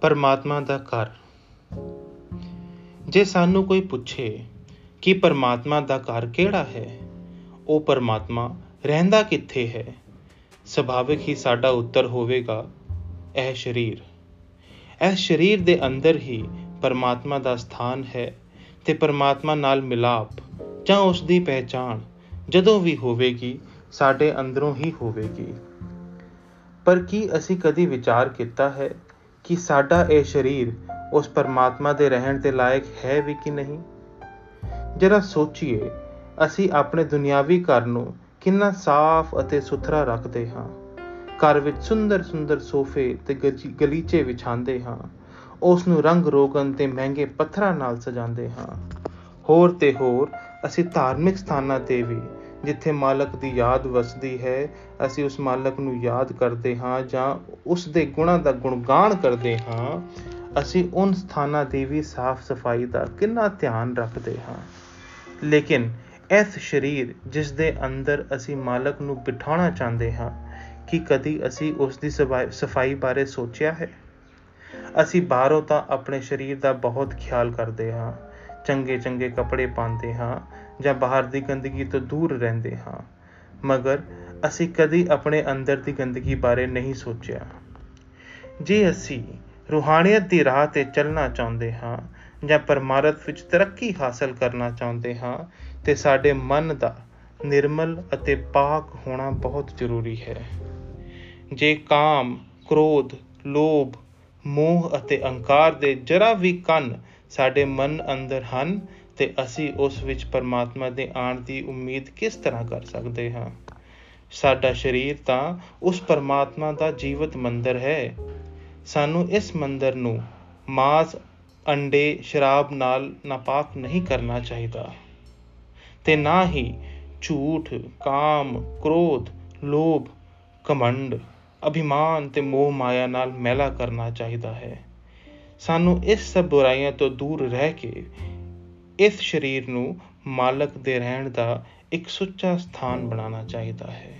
ਪਰਮਾਤਮਾ ਦਾ ਘਰ। ਜੇ ਸਾਨੂੰ ਕੋਈ ਪੁੱਛੇ ਕਿ ਪਰਮਾਤਮਾ ਦਾ ਘਰ ਕਿਹੜਾ ਹੈ, ਉਹ ਪਰਮਾਤਮਾ ਰਹਿੰਦਾ ਕਿੱਥੇ ਹੈ, ਸੁਭਾਵਿਕ ਹੀ ਸਾਡਾ ਉੱਤਰ ਹੋਵੇਗਾ, ਇਹ ਸਰੀਰ। ਇਸ ਸਰੀਰ ਦੇ ਅੰਦਰ ਹੀ ਪਰਮਾਤਮਾ ਦਾ ਸਥਾਨ ਹੈ ਤੇ ਪਰਮਾਤਮਾ ਨਾਲ ਮਿਲਾਪ ਜਾਂ ਉਸ ਦੀ ਪਹਿਚਾਣ ਜਦੋਂ ਵੀ ਹੋਵੇਗੀ, ਸਾਡੇ ਅੰਦਰੋਂ ਹੀ ਹੋਵੇਗੀ। ਪਰ ਕੀ ਅਸੀਂ ਕਦੀ ਵਿਚਾਰ ਕੀਤਾ ਹੈ ਕਿ ਸਾਡਾ ਇਹ ਸਰੀਰ ਉਸ ਪਰਮਾਤਮਾ ਦੇ ਰਹਿਣ ਦੇ ਲਾਇਕ ਹੈ ਵੀ ਕਿ ਨਹੀਂ? ਜਰਾ ਸੋਚੀਏ, ਅਸੀਂ ਆਪਣੇ ਦੁਨਿਆਵੀ ਘਰ ਨੂੰ ਕਿੰਨਾ ਸਾਫ਼ ਅਤੇ ਸੁਥਰਾ ਰੱਖਦੇ ਹਾਂ। ਘਰ ਵਿੱਚ ਸੁੰਦਰ ਸੁੰਦਰ ਸੋਫੇ ਤੇ ਗਲੀਚੇ ਵਿਛਾਉਂਦੇ ਹਾਂ। ਉਸ ਨੂੰ ਰੰਗ ਰੋਗਨ ਤੇ ਮਹਿੰਗੇ ਪੱਥਰਾਂ ਨਾਲ ਸਜਾਉਂਦੇ ਹਾਂ। ਹੋਰ ਤੇ ਹੋਰ, ਅਸੀਂ ਧਾਰਮਿਕ ਸਥਾਨਾਂ ਤੇ ਵੀ ਜਿੱਥੇ ਮਾਲਕ ਦੀ ਯਾਦ ਵਸਦੀ ਹੈ, ਅਸੀਂ ਉਸ ਮਾਲਕ ਨੂੰ ਯਾਦ ਕਰਦੇ ਹਾਂ ਜਾਂ ਉਸ ਦੇ ਗੁਣਾਂ ਦਾ ਗੁਣਗਾਨ ਕਰਦੇ ਹਾਂ, ਅਸੀਂ ਉਹਨਾਂ ਸਥਾਨਾਂ ਦੀ ਵੀ ਸਾਫ਼ ਸਫ਼ਾਈ ਦਾ ਕਿੰਨਾ ਧਿਆਨ ਰੱਖਦੇ ਹਾਂ। ਲੇਕਿਨ ਇਸ ਸਰੀਰ ਜਿਸ ਦੇ ਅੰਦਰ ਅਸੀਂ ਮਾਲਕ ਨੂੰ ਬਿਠਾਉਣਾ ਚਾਹੁੰਦੇ ਹਾਂ, ਕਿ ਕਦੀ ਅਸੀਂ ਉਸ ਦੀ ਸਫ਼ਾਈ ਬਾਰੇ ਸੋਚਿਆ ਹੈ? ਅਸੀਂ ਬਾਹਰੋਂ ਤਾਂ ਆਪਣੇ ਸਰੀਰ ਦਾ ਬਹੁਤ ਖਿਆਲ ਕਰਦੇ ਹਾਂ ਚੰਗੇ ਚੰਗੇ ਕੱਪੜੇ ਪਾਉਂਦੇ ਹਾਂ ਜਾਂ ਬਾਹਰ ਦੀ ਗੰਦਗੀ ਤੋਂ ਦੂਰ ਰਹਿੰਦੇ ਹਾਂ। ਮਗਰ ਅਸੀਂ ਕਦੀ ਆਪਣੇ ਅੰਦਰ ਦੀ ਗੰਦਗੀ ਬਾਰੇ ਨਹੀਂ ਸੋਚਿਆ। ਜੇ ਅਸੀਂ ਰੂਹਾਨੀਅਤ ਦੀ ਰਾਹ ਤੇ ਚੱਲਣਾ ਚਾਹੁੰਦੇ ਹਾਂ ਜਾਂ ਪਰਮਾਰਥ ਵਿੱਚ ਤਰੱਕੀ ਹਾਸਲ ਕਰਨਾ ਚਾਹੁੰਦੇ ਹਾਂ, ਤੇ ਸਾਡੇ ਮਨ ਦਾ ਨਿਰਮਲ ਅਤੇ ਪਾਕ ਹੋਣਾ ਬਹੁਤ ਜ਼ਰੂਰੀ ਹੈ। ਜੇ ਕਾਮ, ਕ੍ਰੋਧ, ਲੋਭ, ਮੋਹ ਅਤੇ ਅਹੰਕਾਰ ਦੇ ਜਰਾ ਵੀ ਕੰਨ ਸਾਡੇ ਮਨ ਅੰਦਰ ਹਨ ਤੇ ਅਸੀਂ ਉਸ ਵਿੱਚ ਪਰਮਾਤਮਾ ਦੇ ਆਣ ਦੀ ਉਮੀਦ ਕਿਸ ਤਰ੍ਹਾਂ ਕਰ ਸਕਦੇ ਹਾਂ? ਸਾਡਾ ਸਰੀਰ ਤਾਂ ਉਸ ਪਰਮਾਤਮਾ ਦਾ ਜੀਵਤ ਮੰਦਰ ਹੈ। ਸਾਨੂੰ ਇਸ ਮੰਦਰ ਨੂੰ ਮਾਸ, ਅੰਡੇ, ਸ਼ਰਾਬ ਨਾਲ ਨਾਪਾਕ ਨਹੀਂ ਕਰਨਾ ਚਾਹੀਦਾ। ਤੇ ਨਾ ਹੀ ਝੂਠ, ਕਾਮ, ਕ੍ਰੋਧ, ਲੋਭ ਕਮੰਡ ਅਭਿਮਾਨ ਤੇ ਮੋਹ ਮਾਇਆ ਨਾਲ ਮੈਲਾ ਕਰਨਾ ਚਾਹੀਦਾ ਹੈ। ਸਾਨੂੰ ਇਸ ਸਭ ਬੁਰਾਈਆਂ ਤੋਂ ਦੂਰ ਰਹਿ ਕੇ ਇਸ ਸਰੀਰ ਨੂੰ ਮਾਲਕ ਦੇ ਰਹਿਣ ਦਾ ਇੱਕ ਸੁੱਚਾ ਸਥਾਨ ਬਣਾਉਣਾ ਚਾਹੀਦਾ ਹੈ।